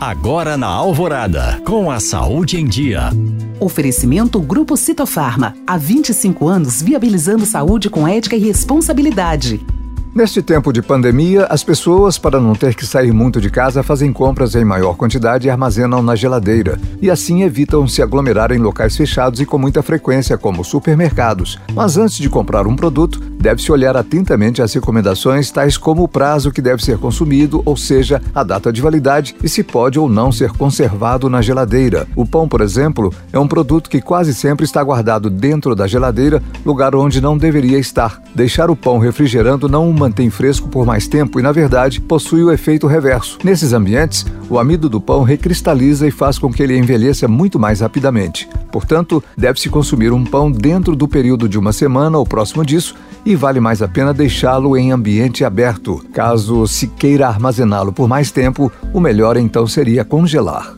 Agora na Alvorada, com a saúde em dia. Oferecimento Grupo Citofarma. Há 25 anos viabilizando saúde com ética e responsabilidade. Neste tempo de pandemia, as pessoas, para não ter que sair muito de casa, fazem compras em maior quantidade e armazenam na geladeira, e assim evitam se aglomerar em locais fechados e com muita frequência, como supermercados. Mas antes de comprar um produto, deve-se olhar atentamente as recomendações, tais como o prazo que deve ser consumido, ou seja, a data de validade e se pode ou não ser conservado na geladeira. O pão, por exemplo, é um produto que quase sempre está guardado dentro da geladeira, lugar onde não deveria estar. Deixar o pão refrigerando não o mantém fresco por mais tempo e, na verdade, possui o efeito reverso. Nesses ambientes, o amido do pão recristaliza e faz com que ele envelheça muito mais rapidamente. Portanto, deve-se consumir um pão dentro do período de uma semana ou próximo disso e vale mais a pena deixá-lo em ambiente aberto. Caso se queira armazená-lo por mais tempo, o melhor então seria congelar.